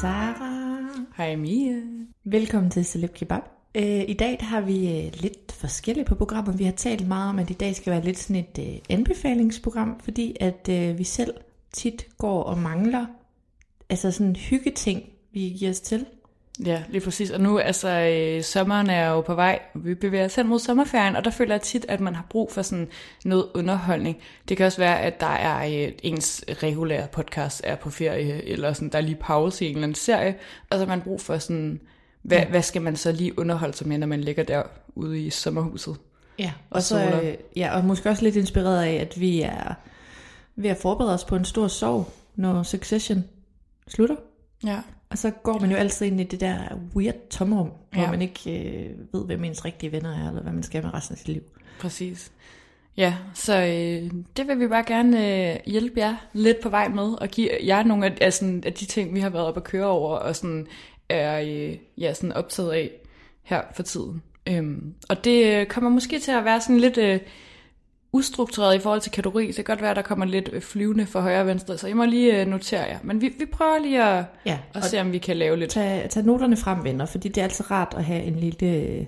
Sara. Hej Mia. Velkommen til Celeb Kebab. Øh, I dag der har vi øh, lidt forskellige på programmet. Vi har talt meget om, at i dag skal være lidt sådan et øh, anbefalingsprogram, fordi at øh, vi selv tit går og mangler altså sådan hyggeting, vi giver os til. Ja, lige præcis. Og nu, altså, øh, sommeren er jo på vej. Vi bevæger os hen mod sommerferien, og der føler jeg tit, at man har brug for sådan noget underholdning. Det kan også være, at der er øh, ens regulære podcast er på ferie, eller sådan, der er lige pause i en eller anden serie, og så har man brug for sådan, hvad, hvad skal man så lige underholde sig med, når man ligger der ude i sommerhuset? Ja, og, Og så, øh, ja, og måske også lidt inspireret af, at vi er ved at forberede os på en stor sorg, når Succession slutter. Ja. Og så går man jo altid ind i det der weird tomrum, hvor Ja. man ikke øh, ved, hvem ens rigtige venner er, eller hvad man skal med resten af sit liv. Præcis. Ja, så øh, det vil vi bare gerne øh, hjælpe jer lidt på vej med, og give jer nogle af, af, sådan, af de ting, vi har været oppe at køre over, og sådan er øh, ja, sådan optaget af her for tiden. Øhm, og det øh, kommer måske til at være sådan lidt øh, ustruktureret i forhold til kategori. Det kan godt være, at der kommer lidt øh, flyvende fra højre og venstre, så I må lige øh, notere jer. Men vi, vi prøver lige at, Ja, at se, om vi kan lave lidt. Tag, tag noterne frem, venner, fordi det er altid rart at have en lille,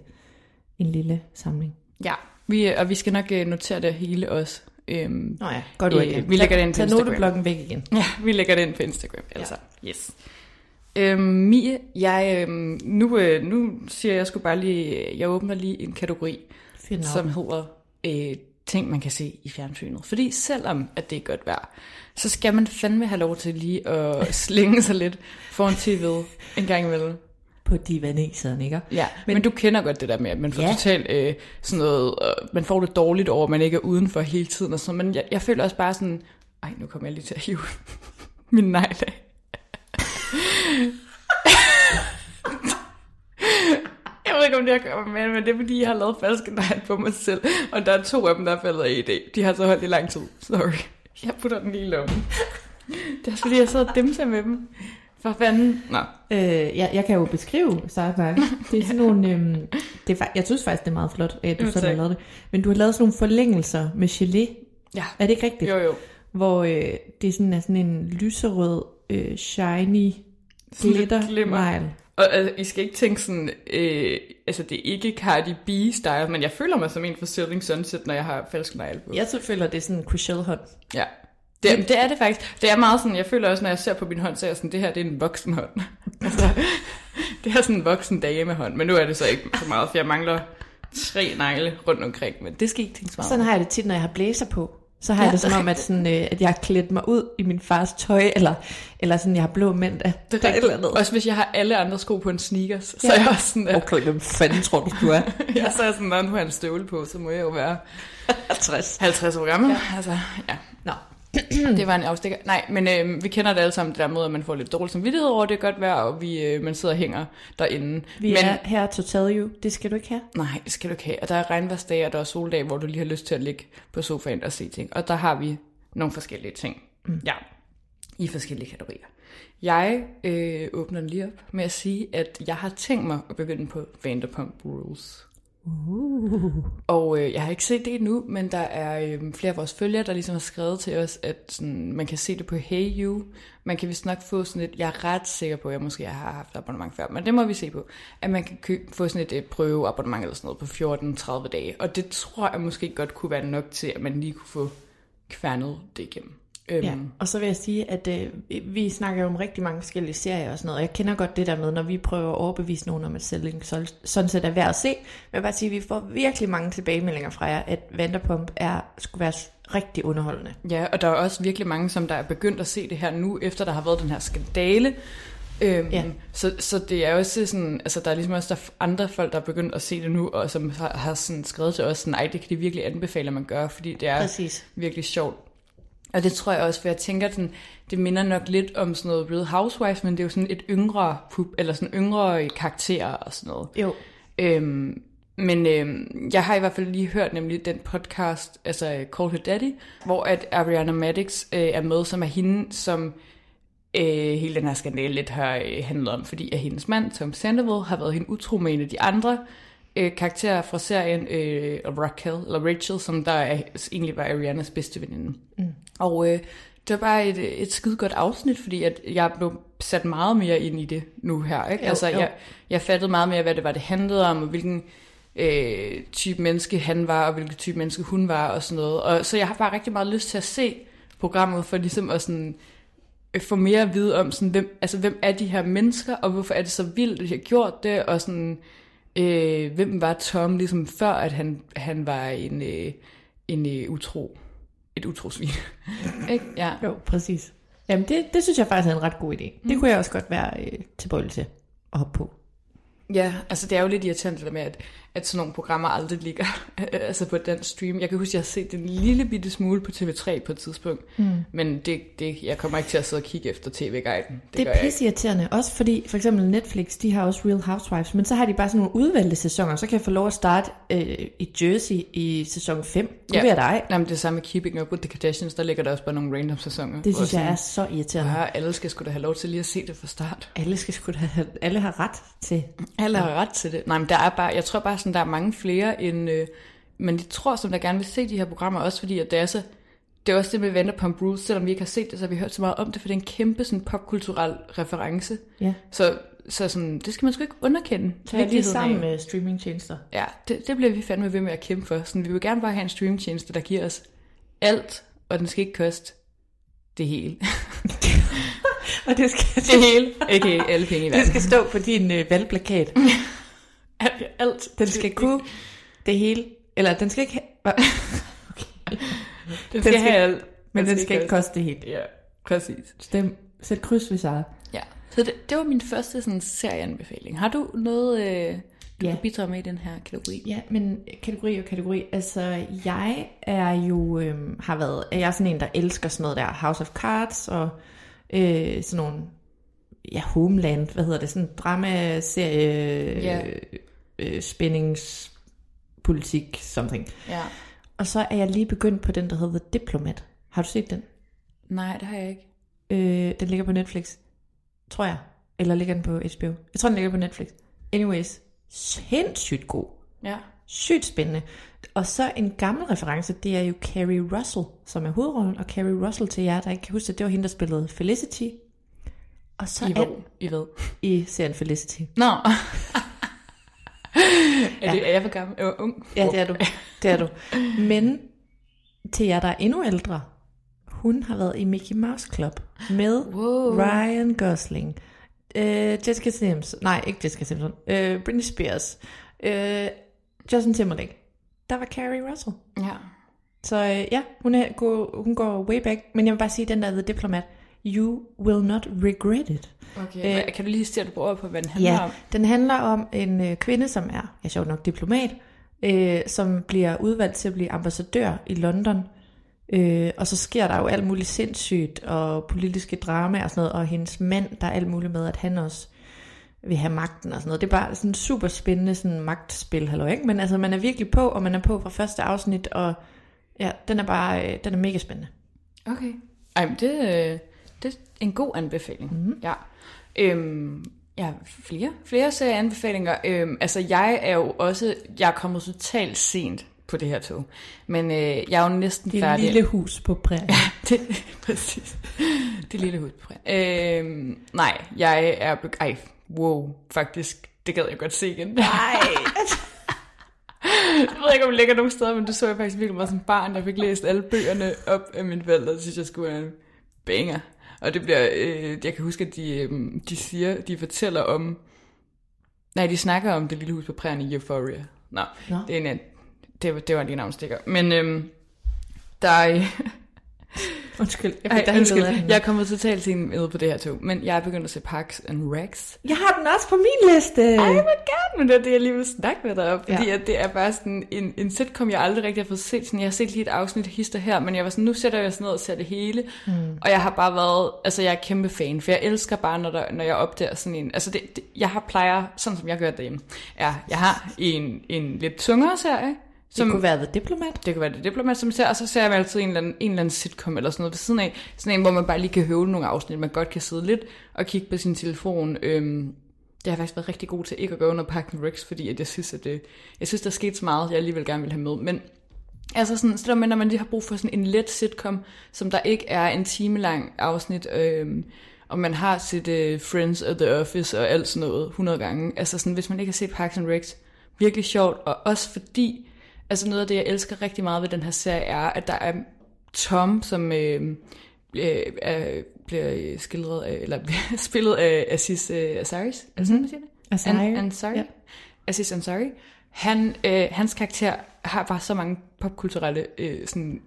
en lille samling. Ja, vi, og vi skal nok øh, notere det hele også. Øhm, Nå ja, godt Øh, igen. vi lægger det ind på Tag Instagram. noteblokken væk igen. Ja, vi lægger det ind på Instagram, altså. Ja. Yes. Øhm, Mie, jeg, øhm, nu, øh, nu siger jeg, jeg skulle bare lige, jeg åbner lige en kategori, Find som hedder øh, ting, man kan se i fjernsynet. Fordi selvom at det er godt vejr, så skal man fandme have lov til lige at slinge sig lidt foran tv'et en gang imellem. på divaneseren, ikke? Ja, men, men du kender godt det der med, at man får Ja. totalt øh, sådan noget, øh, man får det dårligt over, at man ikke er udenfor hele tiden og sådan Men jeg, jeg føler også bare sådan, ej, nu kommer jeg lige til at hive min negle af. Jeg ved ikke, om det har med, men det er fordi, jeg har lavet falske negle på mig selv. Og der er to af dem, der er faldet af i dag. De har så holdt i lang tid. Sorry. Jeg putter den lige i lommen. Det er også fordi, jeg sidder og dimser med dem. For fanden. Nå. Øh, jeg, jeg kan jo beskrive Sarah Det er sådan nogle... Øhm, det er, jeg synes faktisk, det er meget flot, at du sådan har lavet det. Men du har lavet sådan nogle forlængelser med gelé. Ja. Er det ikke rigtigt? Jo, jo. Hvor øh, det er sådan, er sådan en lyserød, øh, shiny glitter negl. Og altså, I skal ikke tænke sådan, øh, altså det er ikke Cardi B-style, men jeg føler mig som en fra Selling Sunset, når jeg har falsk negle på. Jeg så føler, det er sådan en Cushell hånd. Ja. Det, det er det faktisk. Det er meget sådan, jeg føler også, når jeg ser på min hånd, så er jeg sådan, det her det er en voksen hånd. altså, det er sådan en voksen damehånd, men nu er det så ikke så meget, for jeg mangler tre negle rundt omkring, men det skal ikke tænke så meget Sådan har jeg det tit, når jeg har blæser på. Så har ja, jeg det som om, at, sådan, øh, at jeg har klædt mig ud i min fars tøj, eller, eller sådan, jeg har blå mandag. Det er et eller rigtigt. andet. Også hvis jeg har alle andre sko på en sneakers, så Ja. er jeg også sådan, at, Okay, hvem fanden tror du, du er? ja, så er jeg sådan, når nu har jeg en støvle på, så må jeg jo være 50. 50 år gammel. Ja. Altså, ja. Nå. det var en afstikker. Nej, men øh, vi kender det alle sammen, det der med, at man får lidt dårlig samvittighed over, det er godt vejr, og vi, øh, man sidder og hænger derinde. Vi men, er her to tell you, det skal du ikke have. Nej, det skal du ikke have. Og der er regnværsdage, og der er soldage, hvor du lige har lyst til at ligge på sofaen og se ting. Og der har vi nogle forskellige ting. Mm. Ja, i forskellige kategorier. Jeg øh, åbner den lige op med at sige, at jeg har tænkt mig at begynde på Vanderpump Rules. Uh. Og øh, jeg har ikke set det endnu, men der er øh, flere af vores følgere, der ligesom har skrevet til os, at sådan, man kan se det på Hey You. Man kan vist nok få sådan et, jeg er ret sikker på, at jeg måske har haft abonnement før, men det må vi se på, at man kan kø- få sådan et et prøveabonnement eller sådan noget på 14-30 dage. Og det tror jeg måske godt kunne være nok til, at man lige kunne få kværnet det igennem. Øhm. Ja, og så vil jeg sige, at øh, vi snakker jo om rigtig mange forskellige serier og sådan noget, og jeg kender godt det der med, når vi prøver at overbevise nogen om, at Selling sådan set er værd at se. Men jeg vil bare sige, at vi får virkelig mange tilbagemeldinger fra jer, at Vanderpump er, skulle være rigtig underholdende. Ja, og der er også virkelig mange, som der er begyndt at se det her nu, efter der har været den her skandale. Øhm, ja. så, så det er også sådan, altså der er ligesom også der er andre folk, der er begyndt at se det nu, og som har, har sådan skrevet til os, sådan, ej, det kan de virkelig anbefale, at man gør, fordi det er Præcis. virkelig sjovt. Og det tror jeg også, for jeg tænker, den, det minder nok lidt om sådan noget Real Housewives, men det er jo sådan et yngre, pub, eller sådan yngre karakterer og sådan noget. Jo. Øhm, men øhm, jeg har i hvert fald lige hørt nemlig den podcast, altså Call Her Daddy, hvor at Ariana Madix øh, er med, som er hende, som øh, hele den her skandale lidt har øh, handlet om, fordi at hendes mand, Tom Sandoval, har været hende utro med en af de andre øh, karakterer fra serien, øh, Raquel, eller Rachel, som der er, egentlig var Arianas bedste veninde. Mm. Og øh, det var bare et, et skide godt afsnit, fordi at jeg blev sat meget mere ind i det nu her. Ikke? Jo, altså, jo. Jeg, jeg fattede meget mere, hvad det var, det handlede om, og hvilken øh, type menneske han var, og hvilken type menneske hun var, og sådan noget. Og, så jeg har bare rigtig meget lyst til at se programmet, for ligesom at sådan, øh, få mere at vide om, sådan, hvem, altså, hvem er de her mennesker, og hvorfor er det så vildt, at de har gjort det, og sådan, øh, hvem var Tom, ligesom før, at han, han var en, øh, en øh, utro et utrosvin. ikke? Ja. Jo, præcis. Jamen, det, det synes jeg faktisk er en ret god idé. Mm. Det kunne jeg også godt være øh, tilbøjelig til at hoppe på. Ja, altså det er jo lidt irriterende det med, at at sådan nogle programmer aldrig ligger altså på den stream. Jeg kan huske, at jeg har set en lille bitte smule på TV3 på et tidspunkt, mm. men det, det, jeg kommer ikke til at sidde og kigge efter TV-guiden. Det, det er irriterende, også fordi for eksempel Netflix, de har også Real Housewives, men så har de bare sådan nogle udvalgte sæsoner, så kan jeg få lov at starte øh, i Jersey i sæson 5. Det ja. jeg dig. Jamen det samme med Keeping Up with the Kardashians, der ligger der også bare nogle random sæsoner. Det synes jeg er så irriterende. Ja, alle skal sgu da have lov til lige at se det fra start. Alle skal sgu da have, alle har ret til. Alle har ret til det. Nej, men der er bare, jeg tror bare sådan, der er mange flere end... Øh, men de tror, som der gerne vil se de her programmer, også fordi at det er så... Det er også det med Vanderpump Rules, selvom vi ikke har set det, så har vi hørt så meget om det, for det er en kæmpe sådan, popkulturel reference. Ja. Så, så sådan, det skal man sgu ikke underkende. Er det sammen med streamingtjenester. Ja, det, det bliver vi fandme ved med at kæmpe for. Sådan, vi vil gerne bare have en streamingtjeneste, der giver os alt, og den skal ikke koste det hele. og det skal det hele, ikke alle penge i verden. Det skal stå på din øh, valgplakat. alt. Den skal kunne det hele. Eller den skal ikke have... Okay. Den skal, den skal have alt. Men den skal, skal ikke koste det hele. Ja, præcis. Stem. Sæt kryds hvis jeg Ja, så det, det var min første sådan, serieanbefaling. Har du noget, øh, du ja. kan bidrage med i den her kategori? Ja, men kategori og kategori. Altså, jeg er jo, øh, har været, jeg er sådan en, der elsker sådan noget der, House of Cards og øh, sådan nogle, ja, Homeland, hvad hedder det, sådan en dramaserie, ja øh, spændingspolitik, something. Ja. Og så er jeg lige begyndt på den, der hedder The Diplomat. Har du set den? Nej, det har jeg ikke. Øh, den ligger på Netflix, tror jeg. Eller ligger den på HBO? Jeg tror, den ligger på Netflix. Anyways, sindssygt god. Ja. Sygt spændende. Og så en gammel reference, det er jo Carrie Russell, som er hovedrollen. Og Carrie Russell til jer, der ikke kan huske det, det var hende, der spillede Felicity. Og så I, er, I ved? I serien Felicity. Nå. No. er, det, er jeg for gammel? Jeg ung. Ja, det er du. Det er du. Men til jer, der er endnu ældre, hun har været i Mickey Mouse Club med wow. Ryan Gosling, uh, Jessica Simpson, nej, ikke Jessica Simpson, uh, Britney Spears, uh, Justin Timberlake. Der var Carrie Russell. Ja. Så uh, ja, hun, er, går, hun går way back, men jeg vil bare sige, den der The Diplomat, you will not regret it. Okay, øh, kan du lige sætte på på, hvad den handler ja, om? den handler om en øh, kvinde, som er, jeg sjovt nok, diplomat, øh, som bliver udvalgt til at blive ambassadør i London. Øh, og så sker der jo alt muligt sindssygt, og politiske drama og sådan noget, og hendes mand, der er alt muligt med, at han også vil have magten og sådan noget. Det er bare sådan super spændende sådan magtspil, hallo, ikke? Men altså, man er virkelig på, og man er på fra første afsnit, og ja, den er bare, øh, den er mega spændende. Okay. Ej, men det, øh, det er en god anbefaling. Mm. Ja. Øhm, ja, flere, flere serieanbefalinger. Øhm, altså, jeg er jo også, jeg er kommet totalt sent på det her tog. Men øh, jeg er jo næsten Det færdig. lille hus på prærien. det, præcis. Det lille hus. Øhm, nej, jeg er... Ej, wow, faktisk, det gad jeg godt se igen. Nej. jeg ved ikke, om det ligger nogen steder, men det så jeg faktisk virkelig meget som barn. Jeg fik læst alle bøgerne op af mine forældre, det synes jeg skulle være en banger. Og det bliver, øh, jeg kan huske, at de, øh, de siger, de fortæller om, nej, de snakker om det lille hus på prærien i Euphoria. Nå, Nå. det er en, det, var- det var lige navnstikker. Men øhm, der er, Undskyld, jeg ej, undskyld, af jeg er kommet totalt sent med på det her tog, men jeg er begyndt at se Parks and Recs. Jeg har den også på min liste. Ej, hvor gerne, men det er det, jeg lige vil snakke med dig om. Fordi Ja. at det er bare sådan en, en sitcom, jeg aldrig rigtig har fået set. Sådan, jeg har set lige et afsnit hister her, men jeg var sådan, nu sætter jeg sådan ned og ser det hele. Mm. Og jeg har bare været, altså jeg er kæmpe fan, for jeg elsker bare, når, der, når jeg opdager sådan en, altså det, det, jeg har plejer, sådan som jeg gør derhjemme, er, jeg har en, en lidt tungere serie, Det kunne være The Diplomat. det kan være det diplomat, som ser, og så ser jeg altid en eller, anden, en eller anden sitcom eller sådan noget ved siden af. Sådan en, hvor man bare lige kan høvle nogle afsnit, man godt kan sidde lidt og kigge på sin telefon. Øhm, det har faktisk været rigtig god til ikke at gå under Park and Recs, fordi at jeg synes, at det, jeg synes, der er sket så meget, jeg alligevel gerne vil have med. Men altså sådan, så med, når man lige har brug for sådan en let sitcom, som der ikke er en time lang afsnit, øhm, og man har sit øh, Friends og The Office og alt sådan noget 100 gange. Altså sådan, hvis man ikke har set Parks and Recs, virkelig sjovt, og også fordi, altså noget af det, jeg elsker rigtig meget ved den her serie, er, at der er Tom, som øh, øh, øh, bliver skildret af, eller bliver spillet af Aziz øh, Asaris, er det sådan, man siger det? Ansari. An, Ansari. Ja. Aziz Ansari. Han, øh, hans karakter har bare så mange popkulturelle øh, sådan,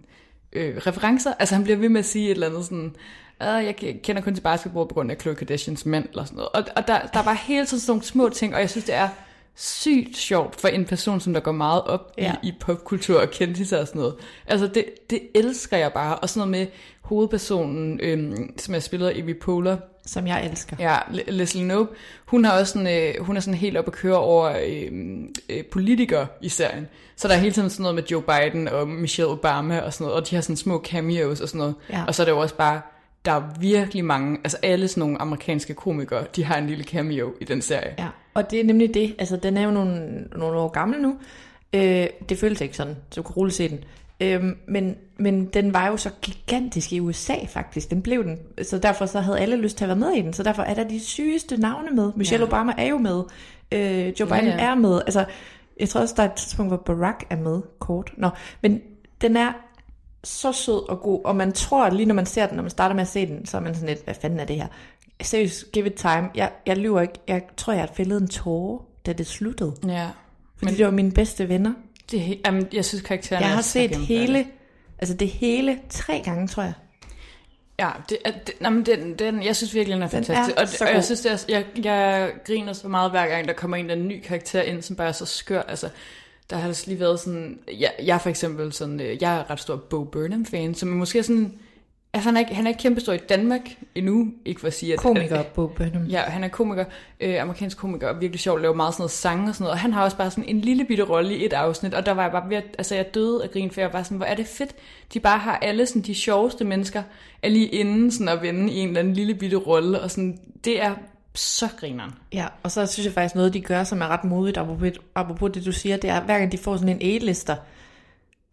øh, referencer. Altså han bliver ved med at sige et eller andet sådan, "Ah, jeg ke- kender kun til basketball på grund af Khloe Kardashians mænd, eller sådan noget. Og, og der, der er bare hele tiden sådan nogle små ting, og jeg synes, det er sygt sjovt for en person, som der går meget op Ja. i, i popkultur og kendtiser og sådan noget. Altså det, det elsker jeg bare. Og sådan noget med hovedpersonen, øhm, som er spillet af Evie Poehler, Som jeg elsker. Ja, Le- Leslie Knope, hun har også sådan, øh, hun er sådan helt op at køre over øh, øh, politikere i serien. Så der er hele tiden sådan noget med Joe Biden og Michelle Obama og sådan noget, og de har sådan små cameos og sådan noget. Ja. Og så er det jo også bare, der er virkelig mange, altså alle sådan nogle amerikanske komikere, de har en lille cameo i den serie. Ja, og det er nemlig det. Altså, den er jo nogle, nogle år gammel nu. Øh, det føles ikke sådan, så du kan roligt se den. Øh, men, men den var jo så gigantisk i USA faktisk. Den blev den. Så derfor så havde alle lyst til at være med i den. Så derfor er der de sygeste navne med. Michelle ja. Ja. Obama er jo med. Øh, Joe Biden Ja, ja. er med. Altså, jeg tror også, der er et tidspunkt, hvor Barack er med kort. Nå, men den er så sød og god, og man tror lige når man ser den, når man starter med at se den, så er man sådan lidt, hvad fanden er det her? Seriøst, give it time. Jeg, jeg lyver ikke. Jeg tror, jeg har fældet en tåre, da det sluttede. Ja. Fordi Men, det var mine bedste venner. Det, er jamen, jeg synes karakteren Jeg er har set hele, altså det hele tre gange, tror jeg. Ja, det, er- det, nej, men den, den, jeg synes virkelig, den er Den fantastisk. er og, og god. jeg synes, det er, jeg, jeg griner så meget hver gang, der kommer en eller anden ny karakter ind, som bare er så skør. Altså, der har altså lige været sådan... Jeg, jeg er for eksempel sådan... øh, Jeg er ret stor Bo Burnham-fan, som er måske sådan... Altså, han er, ikke, han er ikke kæmpe stor i Danmark endnu, ikke for at sige, at... Komiker at, Bo Burnham. Ja, han er komiker, øh, amerikansk komiker, og virkelig sjov, laver meget sådan noget sang og sådan noget, og han har også bare sådan en lille bitte rolle i et afsnit, og der var jeg bare ved at, altså jeg døde af grin, for jeg var sådan, hvor er det fedt, de bare har alle sådan de sjoveste mennesker, er lige inden sådan at vende i en eller anden lille bitte rolle, og sådan, det er så grineren. Ja, og så synes jeg faktisk noget, de gør, som er ret modigt, apropos, apropos det, du siger, det er, hver gang de får sådan en A-lister,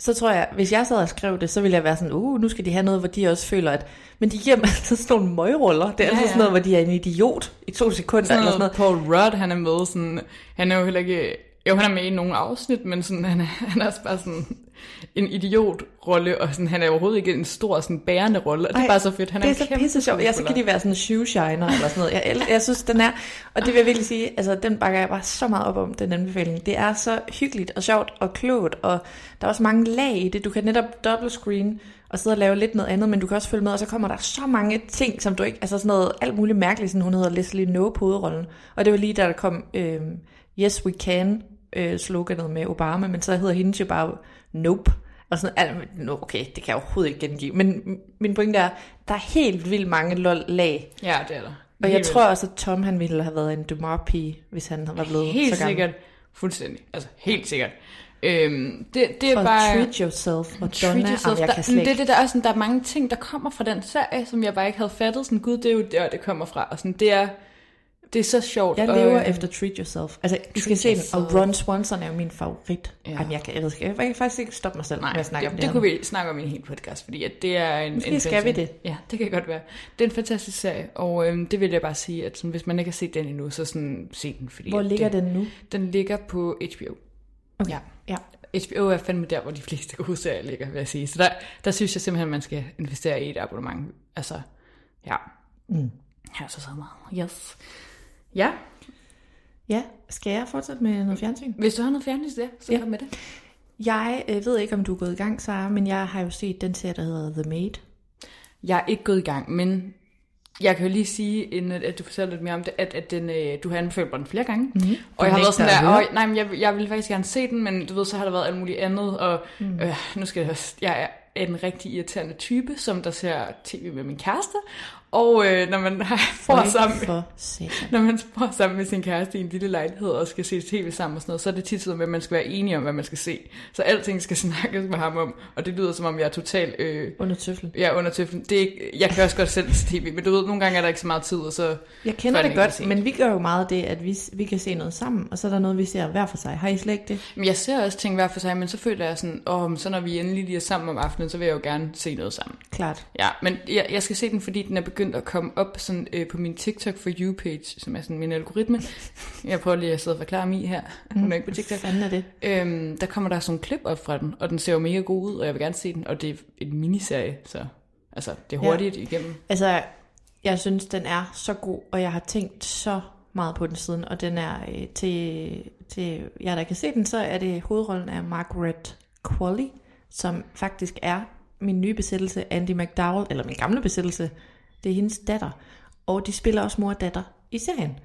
så tror jeg, hvis jeg sad og skrev det, så ville jeg være sådan, uh, nu skal de have noget, hvor de også føler, at... Men de giver dem altid sådan nogle møgruller. Det er Ja, altid sådan noget, hvor de er en idiot i to sekunder, Sådan eller sådan noget. Paul Rudd, han er med sådan, han er jo heller ikke, jo han er med i nogle afsnit, men sådan, han, er, han er også bare sådan en idiotrolle, og sådan, han er overhovedet ikke en stor sådan bærende rolle, og det er Ej, bare så fedt. Han det er så pisse sjovt. Ja, så kan de være sådan shoe shiner eller sådan noget. Jeg, jeg synes, den er, og det vil jeg virkelig sige, altså den bakker jeg bare så meget op om, den anbefaling. Det er så hyggeligt og sjovt og klogt, og der er også mange lag i det. Du kan netop double screen og sidde og lave lidt noget andet, men du kan også følge med, og så kommer der så mange ting, som du ikke, altså sådan noget alt muligt mærkeligt, sådan hun hedder Leslie Knope på hovedrollen. Og det var lige da der kom øh, Yes We Can øh, sloganet med Obama, men så hedder hendes jo bare Nope. Og sådan, altså, no, okay, det kan jeg overhovedet ikke gengive. Men min pointe er, der er helt vildt mange lol lag. Ja, det er der. Og jeg Helt tror også, at Tom han ville have været en Dumar-pige, hvis han var blevet Helt så gammel. sikkert. Fuldstændig. Altså, helt sikkert. Øhm, det, det er Og bare... Treat Yourself og Treat Donna. yourself. Jamen, jeg Der, kan slet det, det, der er sådan, der er mange ting, der kommer fra den serie, som jeg bare ikke havde fattet. Sådan, gud, det er jo der, det kommer fra. Og sådan, det er, det er så sjovt. Jeg og, lever øh, efter Treat Yourself. Altså, du skal se den, og. Ron Swanson er jo min favorit. Ja. Ja. Jamen, jeg kan, jeg, jeg, jeg kan faktisk ikke stoppe mig selv Nej, med at snakke det, om det. det kunne vi snakke om i en hel podcast, fordi at det er en... Måske en skal vi det. Ja, det kan godt være. Det er en fantastisk serie, og øhm, det vil jeg bare sige, at sådan, hvis man ikke har set den endnu, så sådan, se den. Fordi Hvor ligger det, den nu? Den ligger på HBO. Okay. Ja. ja. HBO er fandme der, hvor de fleste gode serier ligger, vil jeg sige. Så der, der synes jeg simpelthen, man skal investere i et abonnement. Altså, ja. Mm. Er så så meget. Yes. Ja, Ja, skal jeg fortsætte med noget fjernsyn? hvis du har noget fjernsyn der, så Ja. kom med det. Jeg øh, ved ikke, om du er gået i gang, Sara, men jeg har jo set den serie, der hedder The Maid. Jeg er ikke gået i gang, men jeg kan jo lige sige, inden at, du fortæller lidt mere om det, at, at den, øh, du har anbefalet mig den flere gange. Mm-hmm. Og jeg har været sådan der, og, nej, men jeg, jeg ville faktisk gerne se den, men du ved, så har der været alt muligt andet, og mm. øh, nu skal jeg, jeg er en rigtig irriterende type, som der ser tv med min kæreste, og øh, når man bor sammen, når man bor sammen med sin kæreste i en lille lejlighed og skal se tv sammen og sådan noget, så er det tit sådan, med, at man skal være enige om, hvad man skal se. Så alting skal snakkes med ham om, og det lyder som om, jeg er totalt øh, Under tøflen. Ja, under tøflen. Det er ikke, jeg kan også godt selv se tv, men du ved, nogle gange er der ikke så meget tid, og så... Jeg kender det godt, men vi gør jo meget det, at vi, vi kan se noget sammen, og så er der noget, vi ser hver for sig. Har I slet ikke det? Men jeg ser også ting hver for sig, men så føler jeg sådan, åh, men så når vi endelig lige er sammen om aftenen, så vil jeg jo gerne se noget sammen. Klart. Ja, men jeg, jeg skal se den, fordi den er begyndt at komme op sådan, øh, på min TikTok for You page, som er sådan min algoritme. Jeg prøver lige at sidde og forklare mig her. Hun er ikke på TikTok. Hvad er det? Øhm, der kommer der sådan en klip op fra den, og den ser jo mega god ud, og jeg vil gerne se den, og det er en miniserie, så altså, det er hurtigt ja. igennem. Altså, jeg synes, den er så god, og jeg har tænkt så meget på den siden, og den er øh, til, til jer, der kan se den, så er det hovedrollen af Margaret Qualley, som faktisk er min nye besættelse, Andy McDowell, eller min gamle besættelse, det er hendes datter. Og de spiller også mor og datter i serien.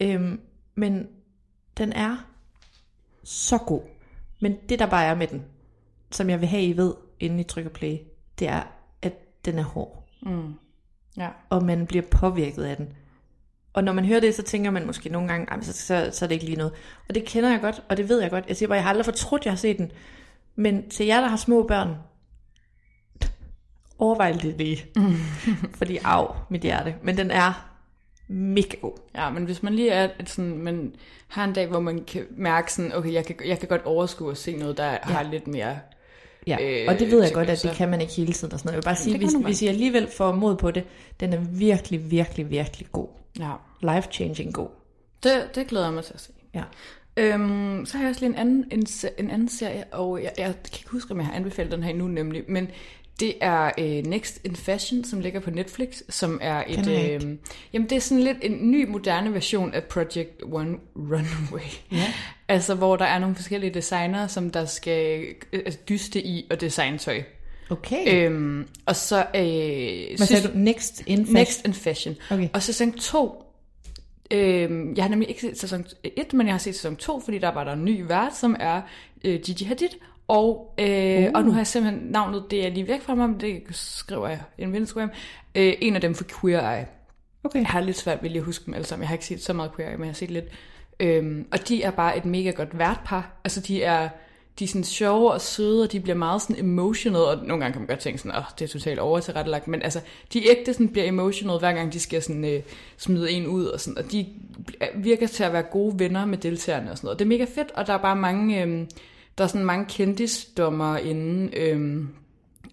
Øhm, men den er så god. Men det, der bare er med den, som jeg vil have, I ved, inden I trykker play, det er, at den er hård Ja. og man bliver påvirket af den. Og når man hører det, så tænker man måske nogle gange, "Ej, men så, så, så er det ikke lige noget. Og det kender jeg godt, og det ved jeg godt. Jeg siger bare, jeg har aldrig fortrudt, jeg har set den. Men til jer, der har små børn, overvej det lige. Fordi af mit hjerte. Men den er mega god. Ja, men hvis man lige er et sådan, man har en dag, hvor man kan mærke sådan, okay, jeg kan, jeg kan godt overskue at se noget, der ja. har lidt mere... Ja, Øh, og det ved jeg godt, at det kan man ikke hele tiden og sådan noget. Jeg vil bare sige, det hvis, hvis I alligevel får mod på det, den er virkelig, virkelig, virkelig god. Ja, Life-changing god. det, det glæder jeg mig til at se. Ja. Øhm, så har jeg også lige en anden, en, en anden serie, og jeg, jeg kan ikke huske, om jeg har anbefalet den her nu nemlig, men det er øh, Next in Fashion, som ligger på Netflix, som er et... Øh, jamen, det er sådan lidt en ny, moderne version af Project One Runway. Ja. Altså, hvor der er nogle forskellige designere, som der skal øh, altså, dyste i og designe tøj. Okay. Øhm, og så... Øh, Hvad sagde du? Next in fashion? Next in Fashion. Okay. Og sæson 2, øh, jeg har nemlig ikke set sæson 1, men jeg har set sæson 2, fordi der var der en ny vært, som er øh, Gigi Hadid. Og, øh, uh. og nu har jeg simpelthen navnet, det er lige væk fra mig, men det skriver jeg i en Instagram. Øh, en af dem for Queer Eye. Okay. Jeg har lidt svært ved lige at huske dem alle sammen. Jeg har ikke set så meget Queer Eye, men jeg har set lidt. Øhm, og de er bare et mega godt værtpar. Altså de er, de er sådan sjove og søde, og de bliver meget sådan emotional, og nogle gange kan man godt tænke sådan, åh, det er totalt overtilrettelagt, men altså, de ægte sådan bliver emotional, hver gang de skal sådan øh, smide en ud, og sådan, og de virker til at være gode venner med deltagerne og sådan noget. Det er mega fedt, og der er bare mange, øh, der er sådan mange kendisdommer inden, øh,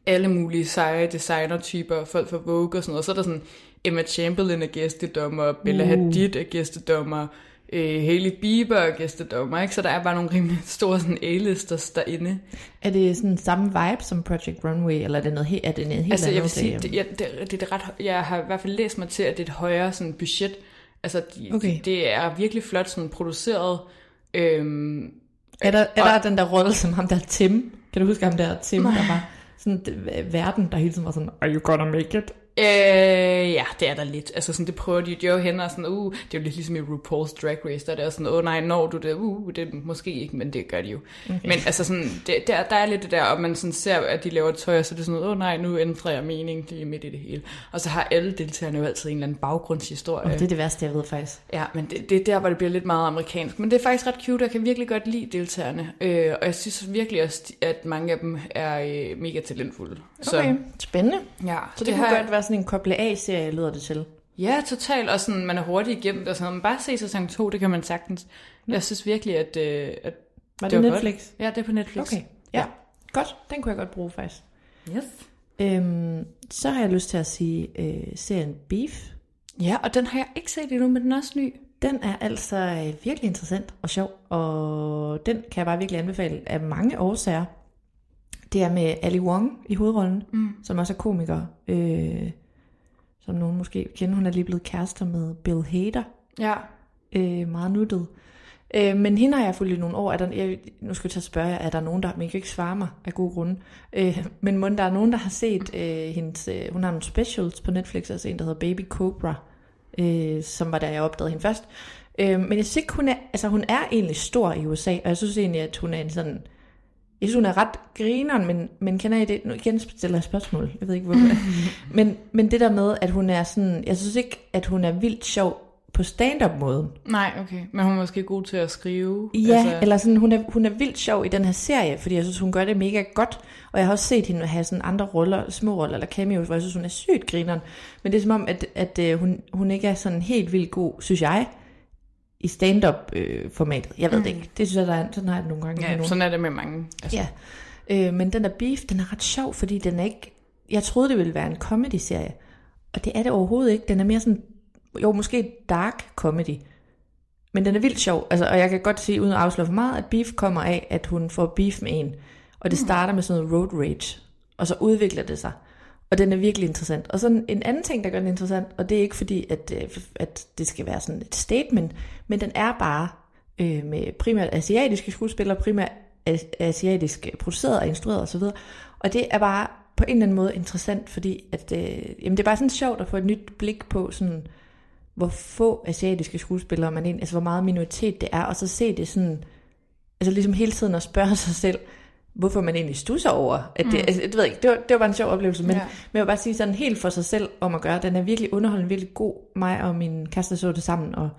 alle mulige seje designertyper, folk fra Vogue og sådan noget. Så er der sådan Emma Chamberlain er gæstedommer, Bella Hadid er gæstedommer, øh, Hailey Bieber er gæstedommer, ikke? Så der er bare nogle rimelig store sådan A-listers derinde. Er det sådan samme vibe som Project Runway, eller er det noget, he- er det noget helt Altså jeg andet? vil sige, det, det, ja, det, det, er ret, jeg har i hvert fald læst mig til, at det er et højere sådan budget. Altså de, Okay. okay. det er virkelig flot sådan produceret. Øhm, er der, er og- der den der rolle som ham der Tim? Kan du huske ham der Tim, der var sådan verden, der hele tiden var sådan, are you gonna make it? Øh, ja, det er der lidt. Altså sådan, det prøver de jo hen og sådan, uh, det er jo lidt ligesom i RuPaul's Drag Race, der er det sådan, åh oh, nej, når du det, uh, det er måske ikke, men det gør de jo. Okay. Men altså sådan, det, der, der er lidt det der, og man sådan ser, at de laver tøj, og så er det sådan, åh oh, nej, nu ændrer jeg mening lige midt i det hele. Og så har alle deltagerne jo altid en eller anden baggrundshistorie. Og det er det værste, jeg ved faktisk. Ja, men det, det er der, hvor det bliver lidt meget amerikansk. Men det er faktisk ret cute, jeg kan virkelig godt lide deltagerne. Øh, og jeg synes virkelig også, at mange af dem er øh, mega talentfulde. Okay, så, spændende. Ja, så det, det kunne har... godt være sådan en koble A-serie, lyder det til. Ja, totalt. Og sådan, man er hurtigt igennem det. Og sådan, man bare se sæson 2, det kan man sagtens. Jeg synes virkelig, at, øh, at var det, det var Netflix? Godt. Ja, det er på Netflix. Okay, ja. ja. Godt, den kunne jeg godt bruge faktisk. Yes. Øhm, så har jeg lyst til at sige øh, serien Beef. Ja, og den har jeg ikke set endnu, men den er også ny. Den er altså øh, virkelig interessant og sjov, og den kan jeg bare virkelig anbefale af mange årsager. Det er med Ali Wong i hovedrollen, mm. som også er komiker. Øh, som nogen måske kender. Hun er lige blevet kærester med Bill Hader. Ja. Øh, meget nuttet. Øh, men hende har jeg fulgt i nogle år. Er der, jeg, nu skal jeg tage spørge er der nogen, der... Men jeg kan ikke svare mig af gode grunde. Øh, men må der er nogen, der har set øh, hendes... Øh, hun har nogle specials på Netflix, altså en, der hedder Baby Cobra, øh, som var der, jeg opdagede hende først. Øh, men jeg synes ikke, hun er... Altså, hun er egentlig stor i USA, og jeg synes egentlig, at hun er en sådan jeg synes, hun er ret grineren, men, men kender I det? Nu igen stiller jeg spørgsmål. Jeg ved ikke, hvorfor. men, men det der med, at hun er sådan... Jeg synes ikke, at hun er vildt sjov på stand-up-måden. Nej, okay. Men hun er måske god til at skrive. Ja, altså... eller sådan, hun er, hun er vildt sjov i den her serie, fordi jeg synes, hun gør det mega godt. Og jeg har også set hende have sådan andre roller, små roller eller cameos, hvor jeg synes, hun er sygt grineren. Men det er som om, at, at, at hun, hun ikke er sådan helt vildt god, synes jeg, i stand-up-formatet. Øh, jeg ved mm. det ikke. Det synes jeg, der er, sådan har jeg det nogle gange. Ja, sådan er det med mange. Altså. Ja. Øh, men den der Beef, den er ret sjov, fordi den er ikke... Jeg troede, det ville være en comedy-serie. Og det er det overhovedet ikke. Den er mere sådan... Jo, måske dark comedy. Men den er vildt sjov. Altså, og jeg kan godt sige, uden at afsløre for meget, at Beef kommer af, at hun får beef med en. Og det mm. starter med sådan noget road rage. Og så udvikler det sig. Og den er virkelig interessant. Og så en anden ting, der gør den interessant, og det er ikke fordi, at, øh, at det skal være sådan et statement, men den er bare øh, med primært asiatiske skuespillere, primært asiatisk produceret og instrueret osv. Og det er bare på en eller anden måde interessant, fordi at, øh, jamen det er bare sådan sjovt at få et nyt blik på, sådan, hvor få asiatiske skuespillere man ind, altså hvor meget minoritet det er, og så se det sådan, altså ligesom hele tiden at spørge sig selv, hvorfor man egentlig stusser over. At det, mm. altså, det, ved ikke, det, var, det var bare en sjov oplevelse, men, ja. men jeg vil bare sige sådan helt for sig selv om at gøre. Den er virkelig underholdende, virkelig god. Mig og min kæreste så det sammen, og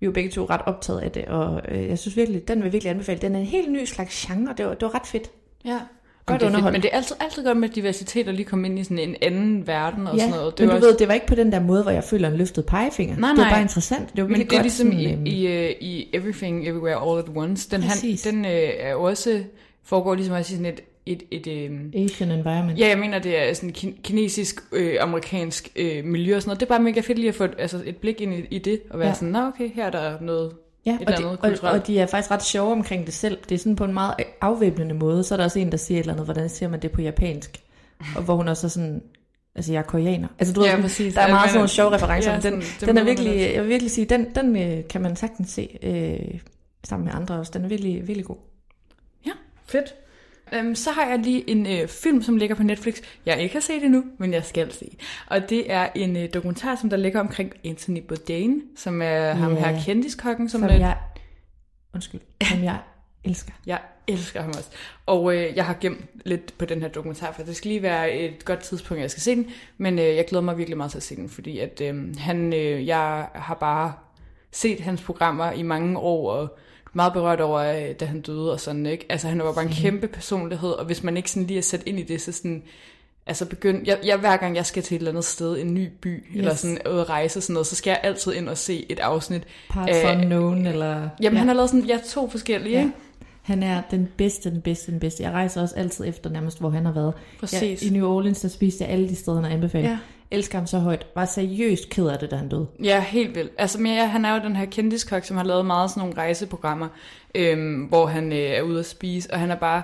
vi var begge to ret optaget af det, og øh, jeg synes virkelig, den vil virkelig anbefale. Den er en helt ny slags genre, det var, det var ret fedt. Ja. Godt det fedt, men det er altid, altid godt med diversitet at lige komme ind i sådan en anden verden og ja, sådan noget. Det men du også... ved, det var ikke på den der måde, hvor jeg føler en løftet pegefinger. Nej, nej. Det var bare interessant. Det var men det er ligesom sådan, i, øhm, i, uh, i Everything Everywhere All at Once. Den, han, den uh, er også foregår ligesom også i sådan et et, et, et øhm, Asian environment. Ja, jeg mener, det er sådan kinesisk, øh, amerikansk øh, miljø og sådan noget. Det er bare mega fedt lige at få altså, et blik ind i, i det, og være ja. sådan, nå okay, her er der noget Ja, og de, og, og de er faktisk ret sjove omkring det selv. Det er sådan på en meget afvæbnende måde. Så er der også en, der siger et eller andet, hvordan siger man det på japansk? Og hvor hun også er sådan, altså jeg er koreaner. Altså du ja, ved, præcis. der er meget sådan nogle sjove referencer. Ja, den, den er virkelig, jeg vil virkelig sige, den, den øh, kan man sagtens se øh, sammen med andre også. Den er virkelig, virkelig god. Fedt. Um, så har jeg lige en uh, film, som ligger på Netflix. Jeg ikke har set endnu, men jeg skal se. Og det er en uh, dokumentar, som der ligger omkring Anthony Bourdain, som er yeah. ham her kendiskokken. Som, som jeg... Undskyld, som jeg elsker. Jeg elsker ham også. Og uh, jeg har gemt lidt på den her dokumentar, for det skal lige være et godt tidspunkt, jeg skal se den. Men uh, jeg glæder mig virkelig meget til at se den, fordi at, uh, han, uh, jeg har bare set hans programmer i mange år, og meget berørt over, øh, da han døde og sådan, ikke? Altså, han var bare en kæmpe personlighed, og hvis man ikke sådan lige er sat ind i det, så sådan, altså begynd, jeg, jeg, hver gang jeg skal til et eller andet sted, en ny by, yes. eller sådan ud at rejse sådan noget, så skal jeg altid ind og se et afsnit. Parts af, Unknown, eller... Jamen, ja. han har lavet sådan, ja, to forskellige, ja. ikke? Han er den bedste, den bedste, den bedste. Jeg rejser også altid efter nærmest, hvor han har været. Præcis. Jeg, I New Orleans, der spiste jeg alle de steder, han har anbefalet. Ja elsker ham så højt. Var seriøst ked af det, da han døde. Ja, helt vildt. Altså, men ja, han er jo den her kendiskok, som har lavet meget sådan nogle rejseprogrammer, øhm, hvor han øh, er ude at spise, og han er bare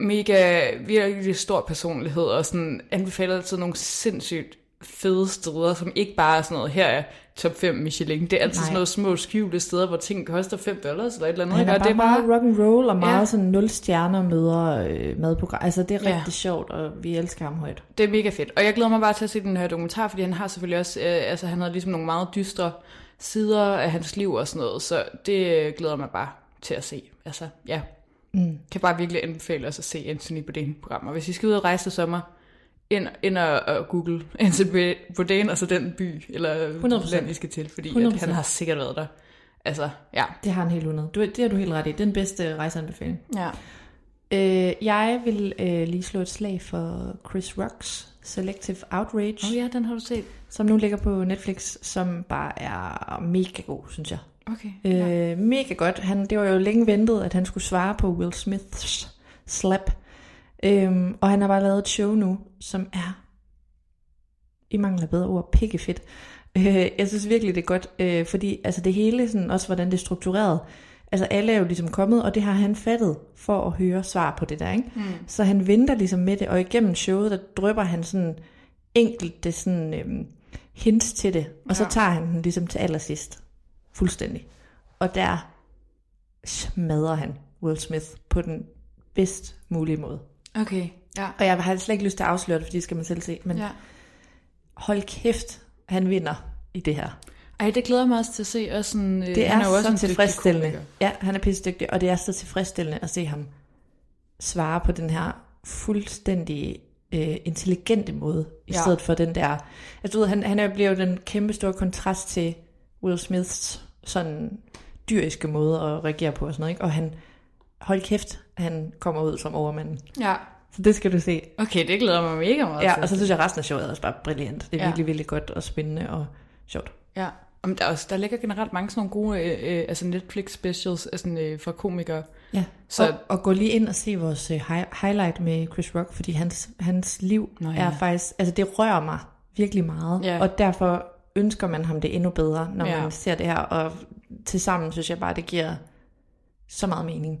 mega, virkelig stor personlighed, og sådan anbefaler altid nogle sindssygt fede steder, som ikke bare er sådan noget, her er top 5 Michelin. Det er altid Nej. sådan noget små skjulte steder, hvor ting koster 5 dollars eller et eller andet. Han er ikke? bare, det er meget rock and roll og meget Ja. ja. sådan nul stjerner møder øh, madprogram. Altså det er Ja. rigtig sjovt, og vi elsker ham højt. Det er mega fedt. Og jeg glæder mig bare til at se den her dokumentar, fordi han har selvfølgelig også, øh, altså han har ligesom nogle meget dystre sider af hans liv og sådan noget, så det øh, glæder mig bare til at se. Altså, ja. Mm. Kan bare virkelig anbefale os at se Anthony Bourdain-programmer. Hvis I skal ud og rejse til sommer, ind, ind og, og google Anthony Bourdain, og så den by, eller 100%. land, I skal til, fordi at 100%. han har sikkert været der. Altså, ja. Det har han helt under. Du, det har du helt ret i. Det er den bedste rejseanbefaling. ja. Øh, jeg vil øh, lige slå et slag for Chris Rocks Selective Outrage, Oh ja, den har du set. som nu ligger på Netflix, som bare er mega god, synes jeg. Okay. Øh, mega godt. Han, det var jo længe ventet, at han skulle svare på Will Smiths slap. Øhm, og han har bare lavet et show nu, som er, i mangler bedre ord, pikkefedt. Øh, jeg synes virkelig, det er godt, øh, fordi altså det hele, sådan, også hvordan det er struktureret, altså alle er jo ligesom kommet, og det har han fattet for at høre svar på det der, ikke? Mm. Så han venter ligesom med det, og igennem showet, der drøber han sådan enkelte sådan, øhm, hints til det, og så Ja. tager han den ligesom til allersidst. Fuldstændig. Og der smadrer han Will Smith på den bedst mulige måde. Okay, ja. Og jeg har slet ikke lyst til at afsløre det, fordi det skal man selv se. Men ja. hold kæft, han vinder i det her. Ej, det glæder mig også til at se. Og sådan, øh, Det han er, jo også så tilfredsstillende. Ja, han er pissedygtig, og det er så tilfredsstillende at se ham svare på den her fuldstændig øh, intelligente måde, i Ja. stedet for den der... Altså, du ved, han, han er- bliver jo den kæmpe store kontrast til Will Smiths sådan dyriske måde at reagere på og sådan noget, ikke? Og han, hold kæft, han kommer ud som overmanden. Ja. Så det skal du se. Okay, det glæder mig mega meget Ja, til. og så synes jeg, at resten af showet er også bare brilliant. Det er Ja. virkelig, virkelig godt og spændende og sjovt. Ja, Om der, er også, der ligger generelt mange sådan nogle gode øh, øh, altså Netflix specials altså, øh, fra komikere. Ja, Så- og, og gå lige ind og se vores uh, highlight med Chris Rock, fordi hans, hans liv Nå ja. er faktisk, altså det rører mig virkelig meget, Ja. og derfor ønsker man ham det endnu bedre, når Ja. man ser det her, og tilsammen synes jeg bare, det giver så meget mening.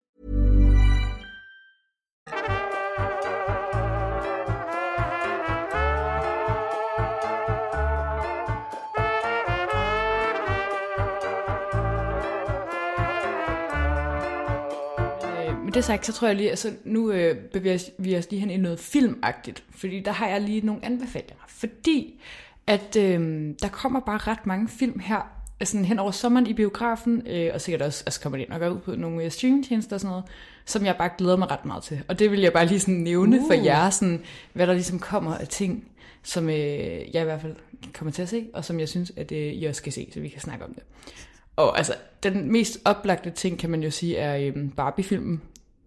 Øh, med det sagt, så tror jeg lige, altså nu øh, bevæger vi os lige hen i noget filmagtigt, fordi der har jeg lige nogle anbefalinger. Fordi at øh, der kommer bare ret mange film her, altså hen over sommeren i biografen, øh, og sikkert også altså kommer det og går ud på nogle øh, streamingtjenester og sådan noget, som jeg bare glæder mig ret meget til. Og det vil jeg bare lige sådan nævne uh. for jer, sådan, hvad der ligesom kommer af ting, som øh, jeg i hvert fald kommer til at se, og som jeg synes, at øh, I også skal se, så vi kan snakke om det. Og altså, den mest oplagte ting, kan man jo sige, er øhm, Barbie-filmen.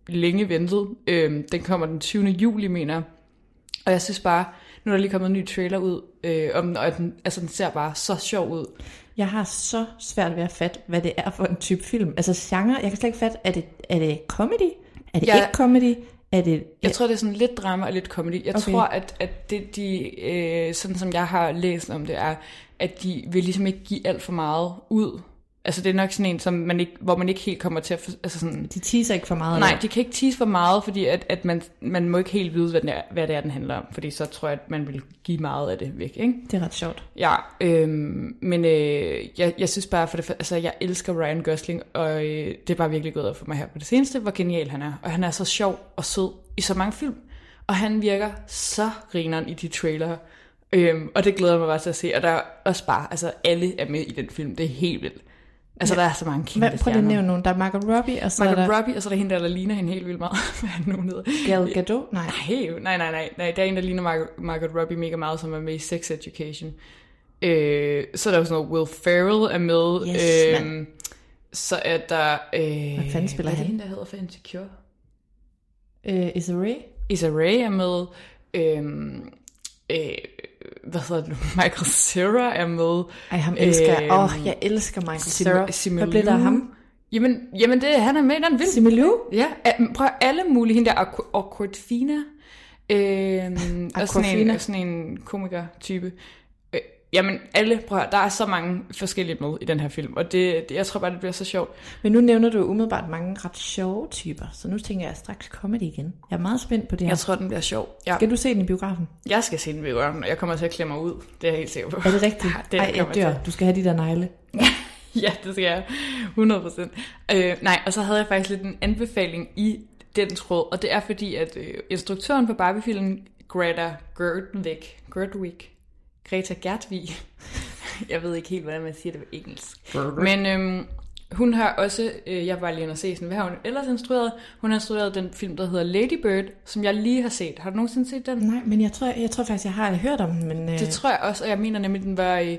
Længe ventet. Øhm, den kommer den 20. juli, mener jeg. Og jeg synes bare, nu er der lige kommet en ny trailer ud, øh, om den, og den, altså, den ser bare så sjov ud. Jeg har så svært ved at fatte, hvad det er for en type film. Altså genre, jeg kan slet ikke fatte, er det, er det comedy? Er det Ja. ikke comedy? Er det... Jeg tror, det er sådan lidt drama og lidt comedy. Jeg. Okay. tror, at, at det, de, øh, sådan som jeg har læst om det, er, at de vil ligesom ikke give alt for meget ud. Altså det er nok sådan en, som man ikke, hvor man ikke helt kommer til at... For, altså sådan, De teaser ikke for meget. Nej, eller? de kan ikke tease for meget, fordi at, at man, man må ikke helt vide, hvad, den er, hvad det er, den handler om. Fordi så tror jeg, at man vil give meget af det væk, ikke? Det er ret sjovt. Ja, øhm, men øh, jeg, jeg synes bare, for det, altså jeg elsker Ryan Gosling, og øh, det er bare virkelig gået op for mig her på det seneste, hvor genial han er. Og han er så sjov og sød i så mange film. Og han virker så grineren i de trailer. Øhm, og det glæder jeg mig bare til at se. Og der er også bare, altså alle er med i den film. Det er helt vildt. Altså, ja. der er så mange kæmpe Hvad, prøv lige at nævne nogle. Der er Margot Robbie, og så Margot er der Robbie, og så er der hende der, der ligner hende helt vildt meget. Hvad er det nu, hedder? Gal Gadot. Nej. Nej, nej, nej, nej, nej. Der er en, der ligner Margot, Margot Robbie mega meget, som er med i Sex Education. Øh, så er der jo sådan noget, Will Ferrell er med. Yes, øh, så er der... Øh, Hvad fanden spiller hvad er han? det hende, der hedder for Insecure? Øh, Issa Rae. Issa Rae er med. Øh, øh, hvad hedder det? Michael Cera er med. Ej, ham elsker jeg. Åh, Øhm, oh, jeg elsker Michael Sim- Cera. Simu Hvad blev der af ham? Jamen, jamen det, han er med i den film. Simu Ja. Prøv alle mulige. Hende der Aqu- Aquafina. Øhm, og sådan en, sådan en komiker-type. Jamen, alle, prøv at der er så mange forskellige med i den her film, og det, det, jeg tror bare, det bliver så sjovt. Men nu nævner du umiddelbart mange ret sjove typer, så nu tænker jeg straks comedy igen. Jeg er meget spændt på det her. Jeg tror, den bliver sjov. Ja. Skal du se den i biografen? Jeg skal se den ved øren, og jeg kommer til at klemme mig ud. Det er jeg helt sikker på. Er det rigtigt? Ja, det Ej, jeg dør. til. Du skal have de der negle. Ja, det skal jeg. 100%. Øh, nej, og så havde jeg faktisk lidt en anbefaling i den tråd, og det er fordi, at øh, instruktøren på Barbie-filmen, Greta Gerwig, Gerwig, Greta Gerwig, jeg ved ikke helt, hvordan man siger det på engelsk, men øhm, hun har også, øh, jeg var lige og se sådan, hvad har hun ellers instrueret? Hun har instrueret den film, der hedder Lady Bird, som jeg lige har set. Har du nogensinde set den? Nej, men jeg tror, jeg tror faktisk, jeg har hørt om den, men... Øh, Det tror jeg også, og jeg mener nemlig, den var i...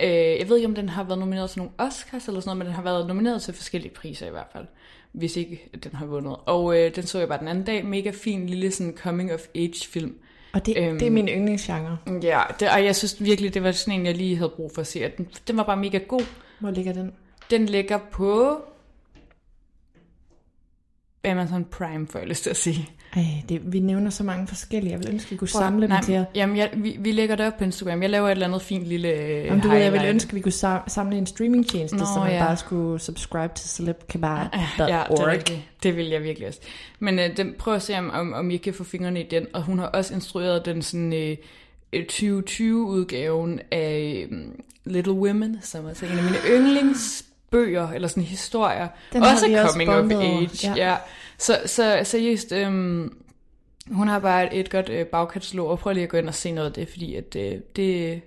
Øh, jeg ved ikke, om den har været nomineret til nogle Oscars eller sådan noget, men den har været nomineret til forskellige priser i hvert fald. Hvis ikke den har vundet. Og øh, den så jeg bare den anden dag. Mega fin lille sådan coming of age film. Og det, øhm, det er min yndlingsgenre. Ja, det, og jeg synes virkelig, det var sådan en, jeg lige havde brug for at se. at Den, den var bare mega god. Hvor ligger den? Den ligger på Amazon Prime, får jeg lyst til at sige. Ej, det, vi nævner så mange forskellige. Jeg vil ønske, vi kunne Prøv at- samle nej, dem til jer. Jamen, jeg, vi, vi lægger det op på Instagram. Jeg laver et eller andet fint lille øh, Jamen, du ved, jeg ville ønske, vi kunne sam- samle en streamingtjeneste, Nå, så man ja. bare skulle subscribe til celebkebab.org. Ja, det rigtigt. Det vil jeg virkelig også. Men øh, den, prøv at se, om, om, I kan få fingrene i den. Og hun har også instrueret den sådan øh, øh, 2020-udgaven af øh, Little Women, som er altså en af mine yndlingsbøger, eller sådan historier. Den har også vi også coming of age. ja. Ja. Så, så seriøst, øhm, hun har bare et godt øh, bagkatalog, og prøv lige at gå ind og se noget af det, fordi at, øh, det,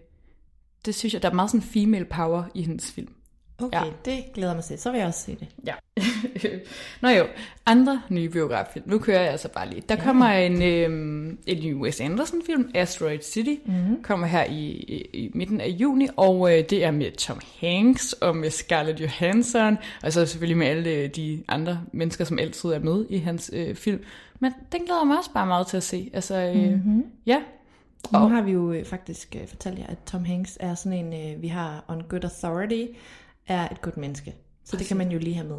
det synes jeg, der er meget sådan female power i hendes film. Okay, Ja. det glæder mig til. Så vil jeg også se det. Ja. Nå jo, andre nye biograffilm. Nu kører jeg altså bare lige. Der kommer en, øhm, en ny Wes Anderson-film, Asteroid City, mm-hmm. kommer her i, i, i midten af juni, og øh, det er med Tom Hanks og med Scarlett Johansson, og så selvfølgelig med alle øh, de andre mennesker, som altid er med i hans øh, film. Men den glæder mig også bare meget til at se. Altså, øh, mm-hmm. ja. Nu Og- har vi jo øh, faktisk øh, fortalt jer, at Tom Hanks er sådan en, øh, vi har on good authority, er et godt menneske. Så det kan man jo lige have med.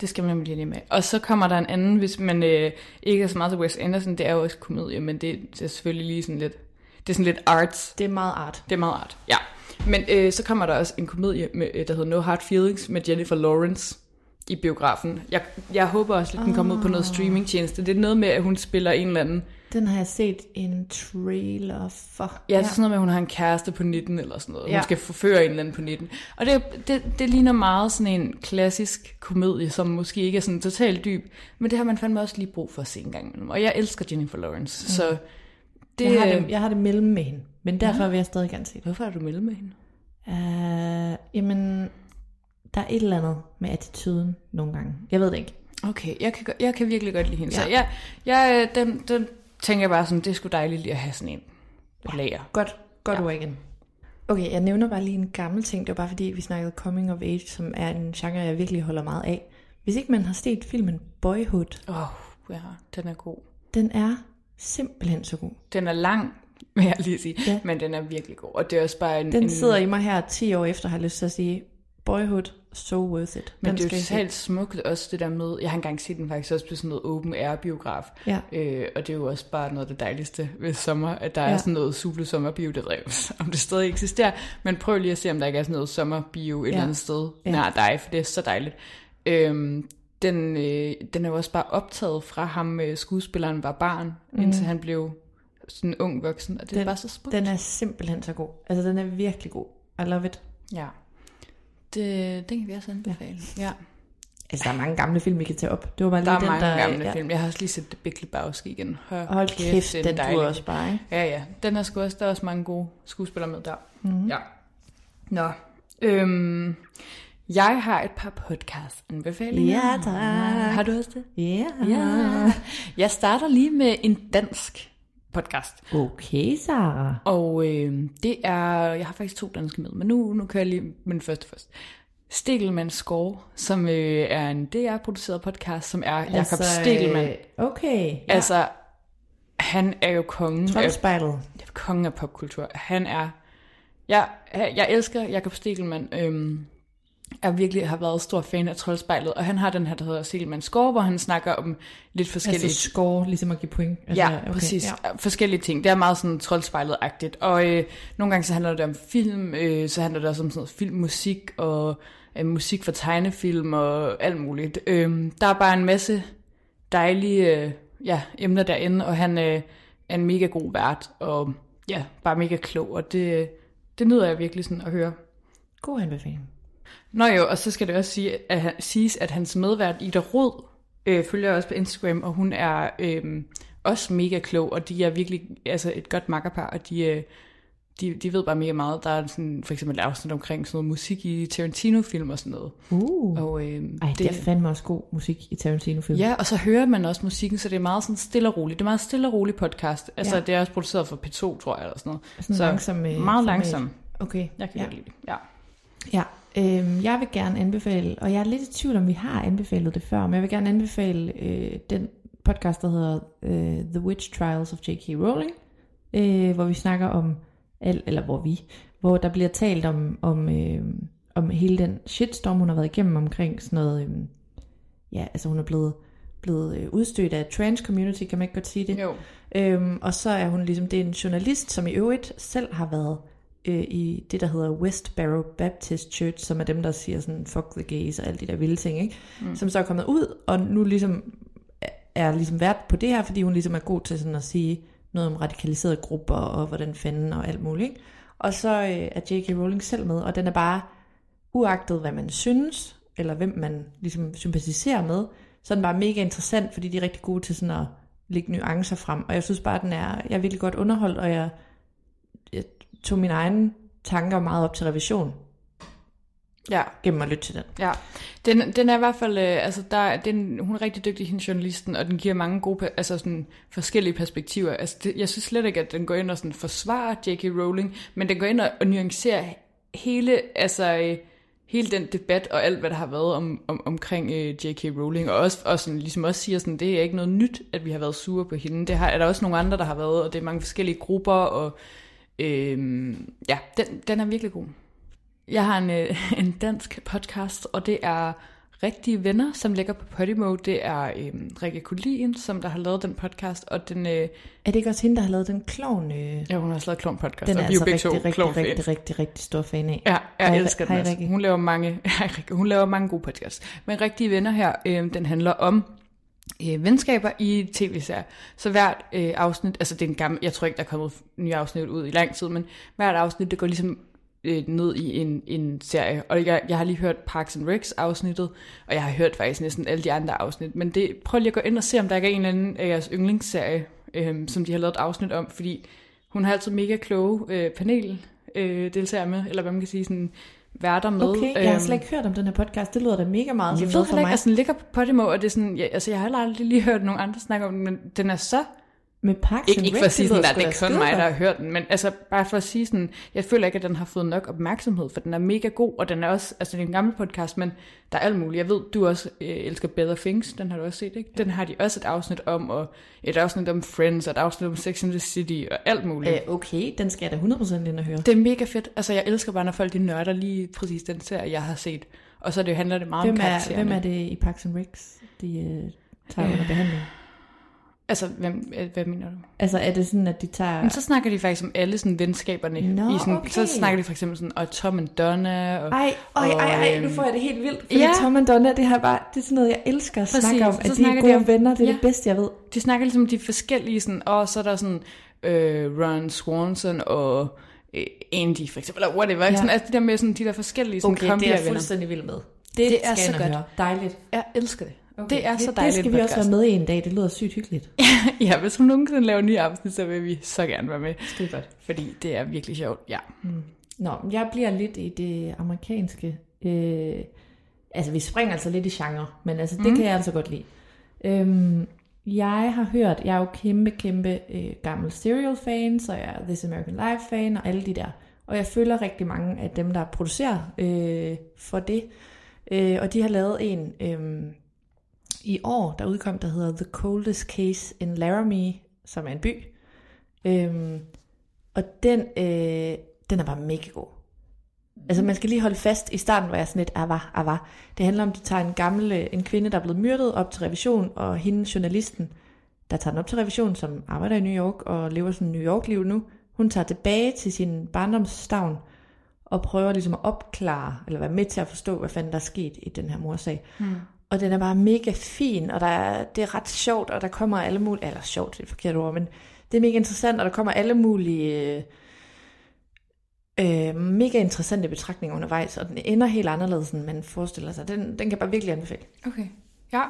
Det skal man lige med. Og så kommer der en anden, hvis man øh, ikke er så meget til Wes Anderson, det er jo også komedie, men det, er selvfølgelig lige sådan lidt, det er sådan lidt arts. Det er meget art. Det er meget art, ja. Men øh, så kommer der også en komedie, med, øh, der hedder No Hard Feelings, med Jennifer Lawrence i biografen. Jeg, jeg håber også, at den kommer ud på noget streamingtjeneste. Det er noget med, at hun spiller en eller anden... Den har jeg set en trailer for. Ja, det er sådan noget med, at hun har en kæreste på 19 eller sådan noget. Hun Ja. skal forføre en eller anden på 19. Og det, det, det ligner meget sådan en klassisk komedie, som måske ikke er sådan totalt dyb. Men det har man fandme også lige brug for at se en gang imellem. Og jeg elsker Jennifer Lawrence, mm. så... Det, jeg, har det, jeg har det mellem med hende, men derfor vil jeg stadig gerne se det. Hvorfor er du mellem med hende? Uh, jamen, der er et eller andet med attituden nogle gange. Jeg ved det ikke. Okay, jeg kan, jeg kan virkelig godt lide hende. Ja. Så Ja. jeg, jeg, øh, den, den tænker jeg bare sådan, det sgu dejligt lige at have sådan en på lager. Godt, godt Ja. ja. ord igen. Okay, jeg nævner bare lige en gammel ting. Det var bare fordi, vi snakkede coming of age, som er en genre, jeg virkelig holder meget af. Hvis ikke man har set filmen Boyhood, Åh, oh, ja, den er god. den er simpelthen så god. Den er lang, vil jeg lige sige, ja. Ja. men den er virkelig god. Og det er også bare en... Den en, sidder i mig her 10 år efter, har jeg lyst til at sige, Boyhood, so worth it. Men Den det er jo totalt smukt også det der med, jeg har engang set den faktisk også på sådan noget open air biograf, Ja. øh, og det er jo også bare noget af det dejligste ved sommer, at der ja. er sådan noget Zulu sommerbio, det ikke, om det stadig eksisterer, men prøv lige at se, om der ikke er sådan noget sommerbio et Ja. eller andet sted Ja. nær dig, for det er så dejligt. Øhm, den, øh, den er jo også bare optaget fra ham, øh, skuespilleren var barn, mm. indtil han blev sådan en ung voksen, og det den, er bare så smukt. Den er simpelthen så god. Altså, den er virkelig god. I love it. Ja. Det, den kan vi også anbefale. Ja. Altså, der er mange gamle film, vi kan tage op. Det var bare Der lige er den, mange der... gamle ja. film. Jeg har også lige set The Big Lebowski igen. Hold, Hold kæft, det er den en dejlig du også bare, ikke? Ja, ja. Den er sgu også, der er også mange gode skuespillere med der. Mm. Ja. Nå. Øhm, jeg har et par podcast-anbefalinger. Ja, tak. Har du også det? Ja. Ja. Jeg starter lige med en dansk podcast. Okay, Sara. Og øh, det er, jeg har faktisk to danske med, men nu, nu kører jeg lige den første først. Stikkelmanns Score, som øh, er en DR-produceret podcast, som er Jakob altså, Stikkelmann. øh, Okay. Ja. Altså, han er jo kongen af, Troldspejlet. kongen af popkultur. Han er... Jeg, jeg elsker Jakob Stikkelmann. Øhm, jeg virkelig har været stor fan af Troldspejlet, og han har den her, der hedder Stikkelmanns Score, hvor han snakker om lidt forskellige... Altså score, ligesom at give point. Altså, Ja, okay, præcis. Ja. Forskellige ting. Det er meget sådan troldspejlet-agtigt. Og øh, nogle gange så handler det om film, øh, så handler det også om sådan noget filmmusik og øh, musik for tegnefilm og alt muligt. Øh, der er bare en masse dejlige øh, ja, emner derinde, og han øh, er en mega god vært, og ja, bare mega klog, og det, det nyder jeg virkelig sådan at høre. God anbefaling. Nå jo, og så skal det også sige, at han, siges, at hans medvært Ida Rod øh, følger også på Instagram, og hun er øh, også mega klog, og de er virkelig altså et godt makkerpar, og de, øh, de, de ved bare mega meget. Der er sådan, for eksempel afsnit omkring sådan noget musik i Tarantino-film og sådan noget. Uh. Og, øh, Ej, det er fandme også god musik i Tarantino-film. Ja, og så hører man også musikken, så det er meget sådan stille og roligt. Det er meget stille og roligt podcast. Altså, Ja. det er også produceret for P2, tror jeg, eller sådan noget. Sådan så langsom, øh, meget langsom. Okay. Jeg kan ja. lide det. Ja. Ja, øhm, jeg vil gerne anbefale, og jeg er lidt i tvivl om, vi har anbefalet det før, men jeg vil gerne anbefale øh, den podcast, der hedder øh, The Witch Trials of J.K. Rowling, øh, hvor vi snakker om, al, eller hvor vi, hvor der bliver talt om, om, øh, om hele den shitstorm, hun har været igennem omkring sådan noget, øh, ja, altså hun er blevet, blevet øh, udstødt af trans community, kan man ikke godt sige det? Jo. Øhm, og så er hun ligesom, det er en journalist, som i øvrigt selv har været øh, i det, der hedder West Barrow Baptist Church, som er dem, der siger sådan, fuck the gays og alle de der vilde ting, ikke? Mm. Som så er kommet ud, og nu ligesom er- ligesom vært på det her, fordi hun ligesom er god til sådan at sige noget om radikaliserede grupper, og hvordan fanden og alt muligt, ikke? Og så øh, er J.K. Rowling selv med, og den er bare, uagtet hvad man synes, eller hvem man ligesom sympatiserer med, så er den bare mega interessant, fordi de er rigtig gode til sådan at lægge nuancer frem. Og jeg synes bare, at den er, jeg er virkelig godt underholdt, og jeg tog mine egne tanker meget op til revision Ja. gennem at lytte til den. Ja, den, den er i hvert fald, øh, altså der, den, hun er rigtig dygtig, hende journalisten, og den giver mange gode, altså sådan forskellige perspektiver. Altså det, jeg synes slet ikke, at den går ind og sådan forsvarer J.K. Rowling, men den går ind og, og nuancerer hele, altså øh, hele den debat og alt, hvad der har været om, om, omkring øh, J.K. Rowling, og også, og sådan, ligesom også siger sådan, det er ikke noget nyt, at vi har været sure på hende. Det har, er der også nogle andre, der har været, og det er mange forskellige grupper, og øh, ja, den, den er virkelig god. Jeg har en, øh, en dansk podcast, og det er Rigtige Venner, som ligger på Podimo. Det er øh, Rikke Kulin, som der har lavet den podcast, og den... Øh, Er det ikke også hende, der har lavet den klovn? Øh, ja, hun har også lavet Klon Podcast, den er og vi er altså begge rigtig, to rigtig, rigtig, rigtig, rigtig, rigtig stor fan af. Ja, jeg Hej, elsker den hej. Rikke. Hun laver mange, hej, Rikke. hun laver mange gode podcasts. Men Rigtige Venner her, øh, den handler om øh, venskaber i tv-serier. Så hvert øh, afsnit, altså det er en gammel, jeg tror ikke, der er kommet nye afsnit ud i lang tid, men hvert afsnit, det går ligesom øh, ned i en, en serie. Og jeg, jeg har lige hørt Parks and Recs afsnittet, og jeg har hørt faktisk næsten alle de andre afsnit. Men det, prøv lige at gå ind og se, om der ikke er en eller anden af jeres yndlingsserie, øh, som de har lavet et afsnit om, fordi hun har altid mega kloge øh, panel øh, deltager med, eller hvad man kan sige, sådan værter med. Okay, jeg har Øhm, slet ikke hørt om den her podcast. Det lyder da mega meget jeg ved heller ikke, altså den ligger på Podimo, og det er sådan, ja, altså jeg har heller aldrig lige hørt nogen andre snakke om den, men den er så, Med Parks ikke, and ikke for at sige sådan, at det er kun mig, der har hørt den, men altså bare for at sige sådan, jeg føler ikke, at den har fået nok opmærksomhed, for den er mega god, og den er også, altså det er en gammel podcast, men der er alt muligt. Jeg ved, du også øh, elsker Better Things, den har du også set, ikke? Den har de også et afsnit om, og et afsnit om Friends, og et afsnit om Sex and the City, og alt muligt. Øh, okay, den skal jeg da 100% ind og høre. Det er mega fedt. Altså, jeg elsker bare, når folk de nørder lige præcis den serie, jeg har set. Og så det handler det meget Hvem om er, karaktererne. hvem er det i Parks and Recs, de øh, tager under behandling? Altså, hvem, øh, hvad mener du? Altså er det sådan, at de tager... Men så snakker de faktisk om alle sådan venskaberne. Nå, i sådan, okay. Så snakker de for eksempel sådan, og Tom and Donna. Og, Ej, ej, ej, ej, og, nu øhm, får jeg det helt vildt. Fordi ja. Tom and Donna, det, har bare, det er sådan noget, jeg elsker at Præcis, snakke om. At de er snakker de gode om- venner, det er ja. det bedste, jeg ved. De snakker ligesom om de forskellige, sådan, og så er der sådan øh, Ron Swanson og øh, Andy for eksempel, eller whatever. Ja. Sådan, altså de der med sådan, de der forskellige sådan, Okay, det er jeg fuldstændig vild med. Det, Det er så og godt. høre. Dejligt. Jeg elsker det. Okay. Det er så dejligt det skal vi også være med i en dag. Det lyder sygt hyggeligt. ja, hvis hun nogensinde laver nye afsnit, så vil vi så gerne være med. Er godt. Fordi det er virkelig sjovt, ja. Nå, jeg bliver lidt i det amerikanske. Øh, altså, vi springer altså lidt i genre, men altså, det mm. kan jeg altså godt lide. Øhm, jeg har hørt, jeg er jo kæmpe, kæmpe øh, gammel Serial-fan, så jeg er This American Life-fan og alle de der. Og jeg følger rigtig mange af dem, der producerer øh, for det. Øh, og de har lavet en øh, i år, der udkom, der hedder The Coldest Case in Laramie, som er en by. Øhm, og den, øh, den er bare mega god. Altså man skal lige holde fast, i starten hvor jeg sådan lidt, var, var. Det handler om, at de tager en gammel, øh, en kvinde, der er blevet myrdet op til revision, og hende, journalisten, der tager den op til revision, som arbejder i New York og lever sådan en New York-liv nu, hun tager tilbage til sin barndomsstavn og prøver ligesom at opklare, eller være med til at forstå, hvad fanden der er sket i den her morsag. Mm. Og den er bare mega fin, og der er, det er ret sjovt, og der kommer alle mulige, eller sjovt, det er et forkert ord, men det er mega interessant, og der kommer alle mulige øh, mega interessante betragtninger undervejs, og den ender helt anderledes, end man forestiller sig. Den, den kan bare virkelig anbefale. Okay. Ja.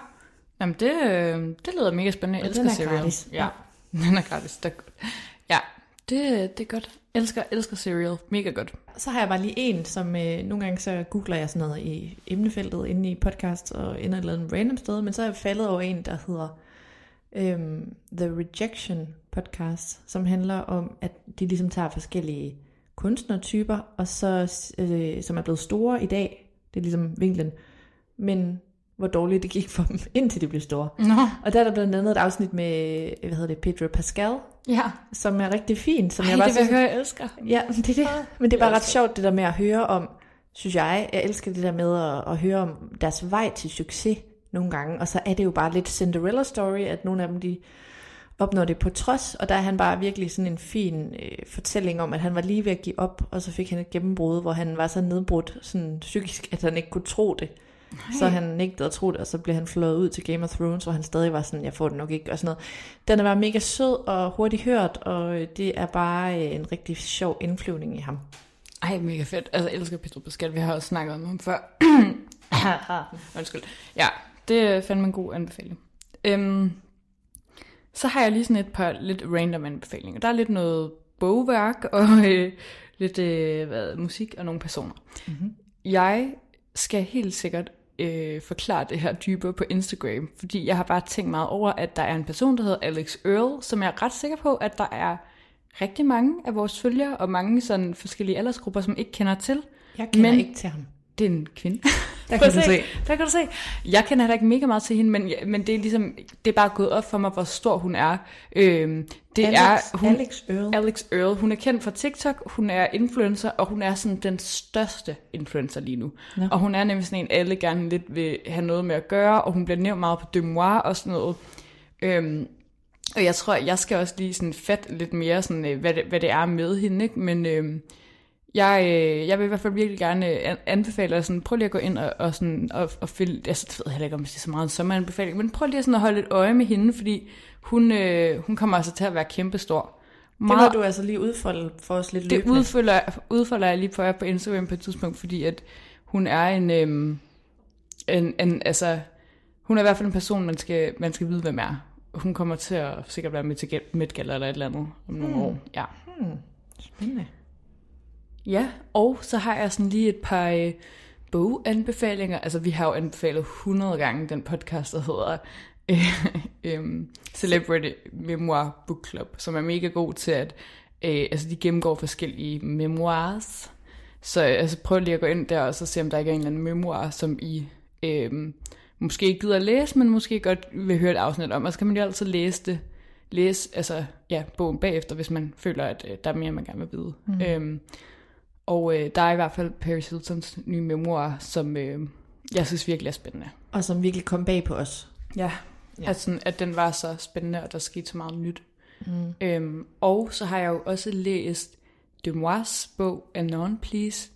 Jamen, det, øh, det lyder mega spændende. Jeg elsker den er Serial. gratis. Ja. Den er gratis. Det er godt. Ja, det, det er godt. Elsker, elsker Serial. Mega godt. Så har jeg bare lige en, som øh, nogle gange så googler jeg sådan noget i emnefeltet inde i podcast og ender et eller andet random sted, men så er jeg faldet over en, der hedder øhm, The Rejection Podcast, som handler om, at de ligesom tager forskellige kunstnertyper, og så, øh, som er blevet store i dag, det er ligesom vinklen, men hvor dårligt det gik for dem, indtil de blev store. Nå. Og der er der blandt andet et afsnit med, hvad hedder det, Pedro Pascal, Ja. som er rigtig fint, som Ej, jeg bare det vil jeg høre, jeg elsker. Ja, det er det. Men det er bare ret sjovt, det der med at høre om, synes jeg. Jeg elsker det der med at, at høre om deres vej til succes nogle gange. Og så er det jo bare lidt Cinderella story, at nogle af dem, de opnår det på trods. Og der er han bare virkelig sådan en fin øh, fortælling om, at han var lige ved at give op, og så fik han et gennembrud, hvor han var så nedbrudt sådan psykisk, at han ikke kunne tro det. Så han nægtede at tro det, og så blev han flået ud til Game of Thrones, hvor han stadig var sådan, jeg får det nok ikke, og sådan noget. Den er bare mega sød og hurtigt hørt, og det er bare øh, en rigtig sjov indflyvning i ham. Ej, mega fedt. Altså, jeg elsker Pedro Pascal. Vi har også snakket om ham før. Undskyld. Ja, det fandme en god anbefaling. Øhm, så har jeg lige sådan et par lidt random anbefalinger. Der er lidt noget bogværk og øh, lidt øh, hvad, musik og nogle personer. Mm-hmm. Jeg skal helt sikkert øh, forklare det her dybere på Instagram, fordi jeg har bare tænkt meget over, at der er en person, der hedder Alex Earl, som jeg er ret sikker på, at der er rigtig mange af vores følgere og mange sådan forskellige aldersgrupper, som ikke kender til. Jeg kender Men- ikke til ham. Det er en kvinde. Der kan du se. Der kan du se. Jeg kender heller ikke mega meget til hende, men, men det er ligesom, det er bare gået op for mig, hvor stor hun er. Øhm, det Alex, er hun, Alex Earl. Alex Earl. Hun er kendt fra TikTok, hun er influencer, og hun er sådan den største influencer lige nu. Nå. Og hun er nemlig sådan en, alle gerne lidt vil have noget med at gøre, og hun bliver nævnt meget på Demois og sådan noget. Øhm, og jeg tror, jeg skal også lige sådan fat lidt mere, sådan, øh, hvad, det, hvad det er med hende, ikke? Men øhm, jeg, øh, jeg vil i hvert fald virkelig gerne øh, an- anbefale sådan, prøv lige at gå ind og, og, sådan, og, og finde, altså det ved jeg heller ikke, om det er så meget en sommeranbefaling, men prøv lige sådan at holde et øje med hende, fordi hun, øh, hun kommer altså til at være kæmpestor. Det må du altså lige udfolde for os lidt det løbende. udfolder, udfolder jeg lige på jer på Instagram på et tidspunkt, fordi at hun er en, øhm, en, en altså, hun er i hvert fald en person, man skal, man skal vide, hvem er. Hun kommer til at sikkert være med til Gala eller et eller andet om nogle Hmm. år. Ja. Spændende. Ja, og så har jeg sådan lige et par øh, boganbefalinger. Altså, vi har jo anbefalet 100 gange den podcast, der hedder øh, øh, Celebrity Memoir Book Club, som er mega god til at, øh, altså de gennemgår forskellige memoirs. Så øh, altså, prøv lige at gå ind der og så se, om der ikke er en eller anden memoir, som I øh, måske ikke gider at læse, men måske godt vil høre et afsnit om. Og så kan man jo altid læse det, læse altså, ja, bogen bagefter, hvis man føler, at øh, der er mere, man gerne vil vide. Mm. Øhm, og øh, der er i hvert fald Paris Hiltons nye memoir, som øh, jeg synes virkelig er spændende. Og som virkelig kom bag på os. Ja, Ja. at, sådan, at den var så spændende, og der skete så meget nyt. Mm. Øhm, og så har jeg jo også læst Demois bog Anon Please,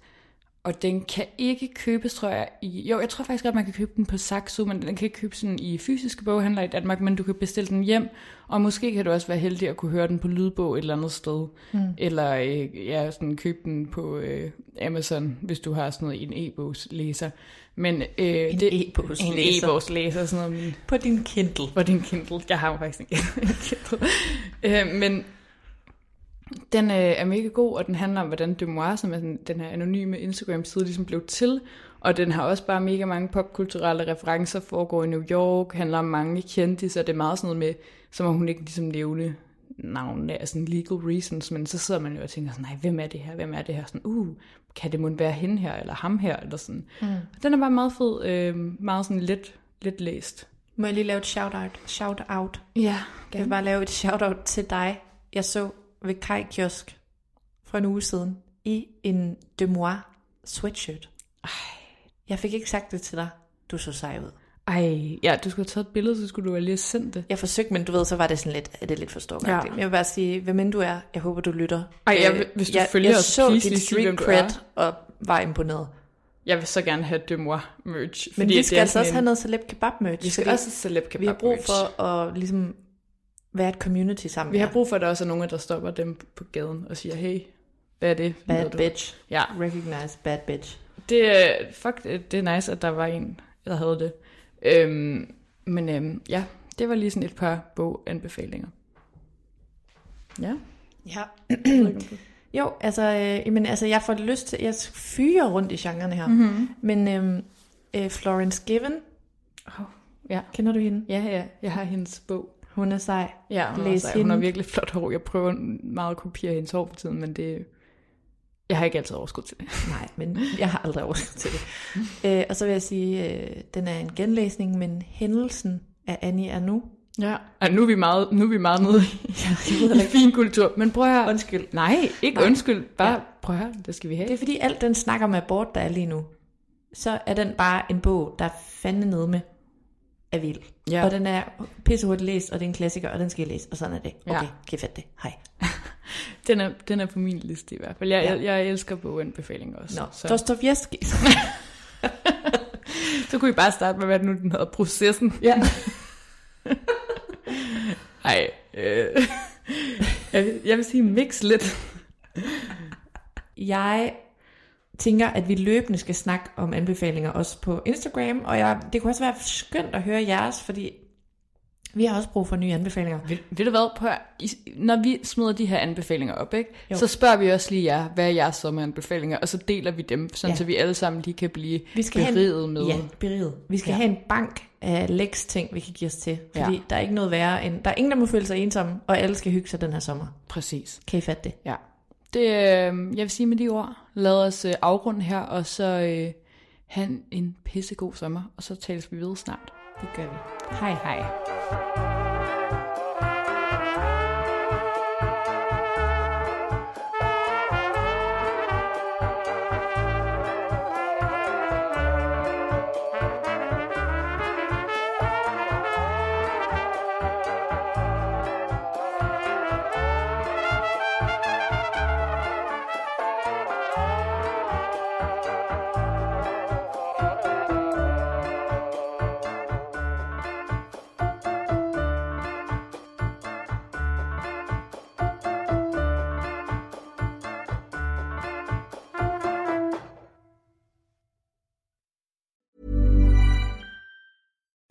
Og den kan ikke købes, tror jeg, i... Jo, jeg tror faktisk godt, man kan købe den på Saxo, men den kan ikke købes sådan i fysiske boghandler i Danmark, men du kan bestille den hjem, og måske kan du også være heldig at kunne høre den på lydbog et eller andet sted. Mm. Eller øh, ja, sådan købe den på øh, Amazon, hvis du har sådan noget en e-bogslæser. Men, øh, en det, e-bogslæser? En e-bogslæser, sådan noget. På din Kindle? På din Kindle. Jeg har faktisk en Kindle. øh, men den øh, er mega god, og den handler om, hvordan Demois, som er sådan, den her anonyme Instagram-side, ligesom blev til. Og den har også bare mega mange popkulturelle referencer, foregår i New York, handler om mange kendte, så det er meget sådan noget med, som om hun ikke ligesom nævne navn af sådan legal reasons, men så sidder man jo og tænker sådan, nej, hvem er det her, hvem er det her, sådan, uh, kan det måske være hende her, eller ham her, eller sådan. Mm. Den er bare meget fed, øh, meget sådan lidt, lidt læst. Må jeg lige lave et shout-out? Shout-out. Ja, Jeg vil bare lave et shout-out til dig. Jeg så ved Kai Kiosk for en uge siden i en Demois sweatshirt. Ej. Jeg fik ikke sagt det til dig. Du så sej ud. Ej, ja, du skulle have taget et billede, så skulle du have lige sendt det. Jeg forsøgte, men du ved, så var det sådan lidt, er det lidt for stort. Ja. Jeg vil bare sige, hvem end du er, jeg håber, du lytter. Ej, jeg, hvis du jeg, følger jeg os, så please hvem street cred og var imponeret. Jeg vil så gerne have Demois merch. Men vi skal altså også have noget celeb kebab merch. Vi skal også have celeb kebab Vi har brug merch. for at ligesom være et community sammen. Vi har brug for, at der også er nogen, der stopper dem på gaden og siger, hey, hvad er det? Bad du? bitch. Ja, Recognize bad bitch. det, er- fuck, det det er nice, at der var en, der havde det. Øhm, men øhm, ja, det var lige sådan et par boganbefalinger. Ja. Ja. jo, altså, øh, jamen, altså, jeg får lyst til, jeg fyrer rundt i genren her. Mm-hmm. Men øhm, øh, Florence Given, Oh, ja. kender du hende? ja, ja, jeg har hendes bog. Hun er sej. Ja, hun, er, Læs sej. hun har virkelig flot hår. Jeg prøver meget at kopiere hendes hår for tiden, men det... Jeg har ikke altid overskud til det. Nej, men jeg har aldrig overskud til det. øh, og så vil jeg sige, øh, den er en genlæsning, men hændelsen af Annie er nu. Ja. Og nu er vi meget, nu er vi meget nede i, i fin kultur. Men prøv at høre. Undskyld. Nej, ikke Nej. Undskyld. Bare Ja. ja. prøv at høre. Det skal vi have. Det er fordi alt den snak om abort, der er lige nu, så er den bare en bog, der er fandme nede med er vild. Ja. Og den er pissehurtigt læst, og det er en klassiker, og den skal I læse, og sådan er det. Okay, Ja. kan I det? Hej. Den er, den er på min liste i hvert fald. Jeg, Ja. jeg, jeg elsker boganbefalinger også. Nå, så. Dostojevski. så kunne vi bare starte med, hvad nu den hedder, processen. ja. Ej, øh, jeg, vil, jeg vil sige mix lidt. Jeg tænker, at vi løbende skal snakke om anbefalinger også på Instagram, og jeg, det kunne også være skønt at høre jeres, fordi vi har også brug for nye anbefalinger. Ved, ved du hvad, prøv I- når vi smider de her anbefalinger op, ikke, Jo. så spørger vi også lige jer, hvad er jeres sommeranbefalinger, og så deler vi dem, sådan Ja. så vi alle sammen lige kan blive Vi skal beriget en, med. Ja, beriget. Vi skal ja. Ja. have en bank af læks ting, vi kan give os til. Fordi Ja. der er ikke noget værre end... Der er ingen, der må føle sig ensomme, og alle skal hygge sig den her sommer. Præcis. Kan I fatte det? Ja. Det, øh, jeg vil sige med de ord, lad os øh, afrunde her, og så øh, have en, en pissegod sommer, og så tales vi videre snart. Det gør vi. Hej hej.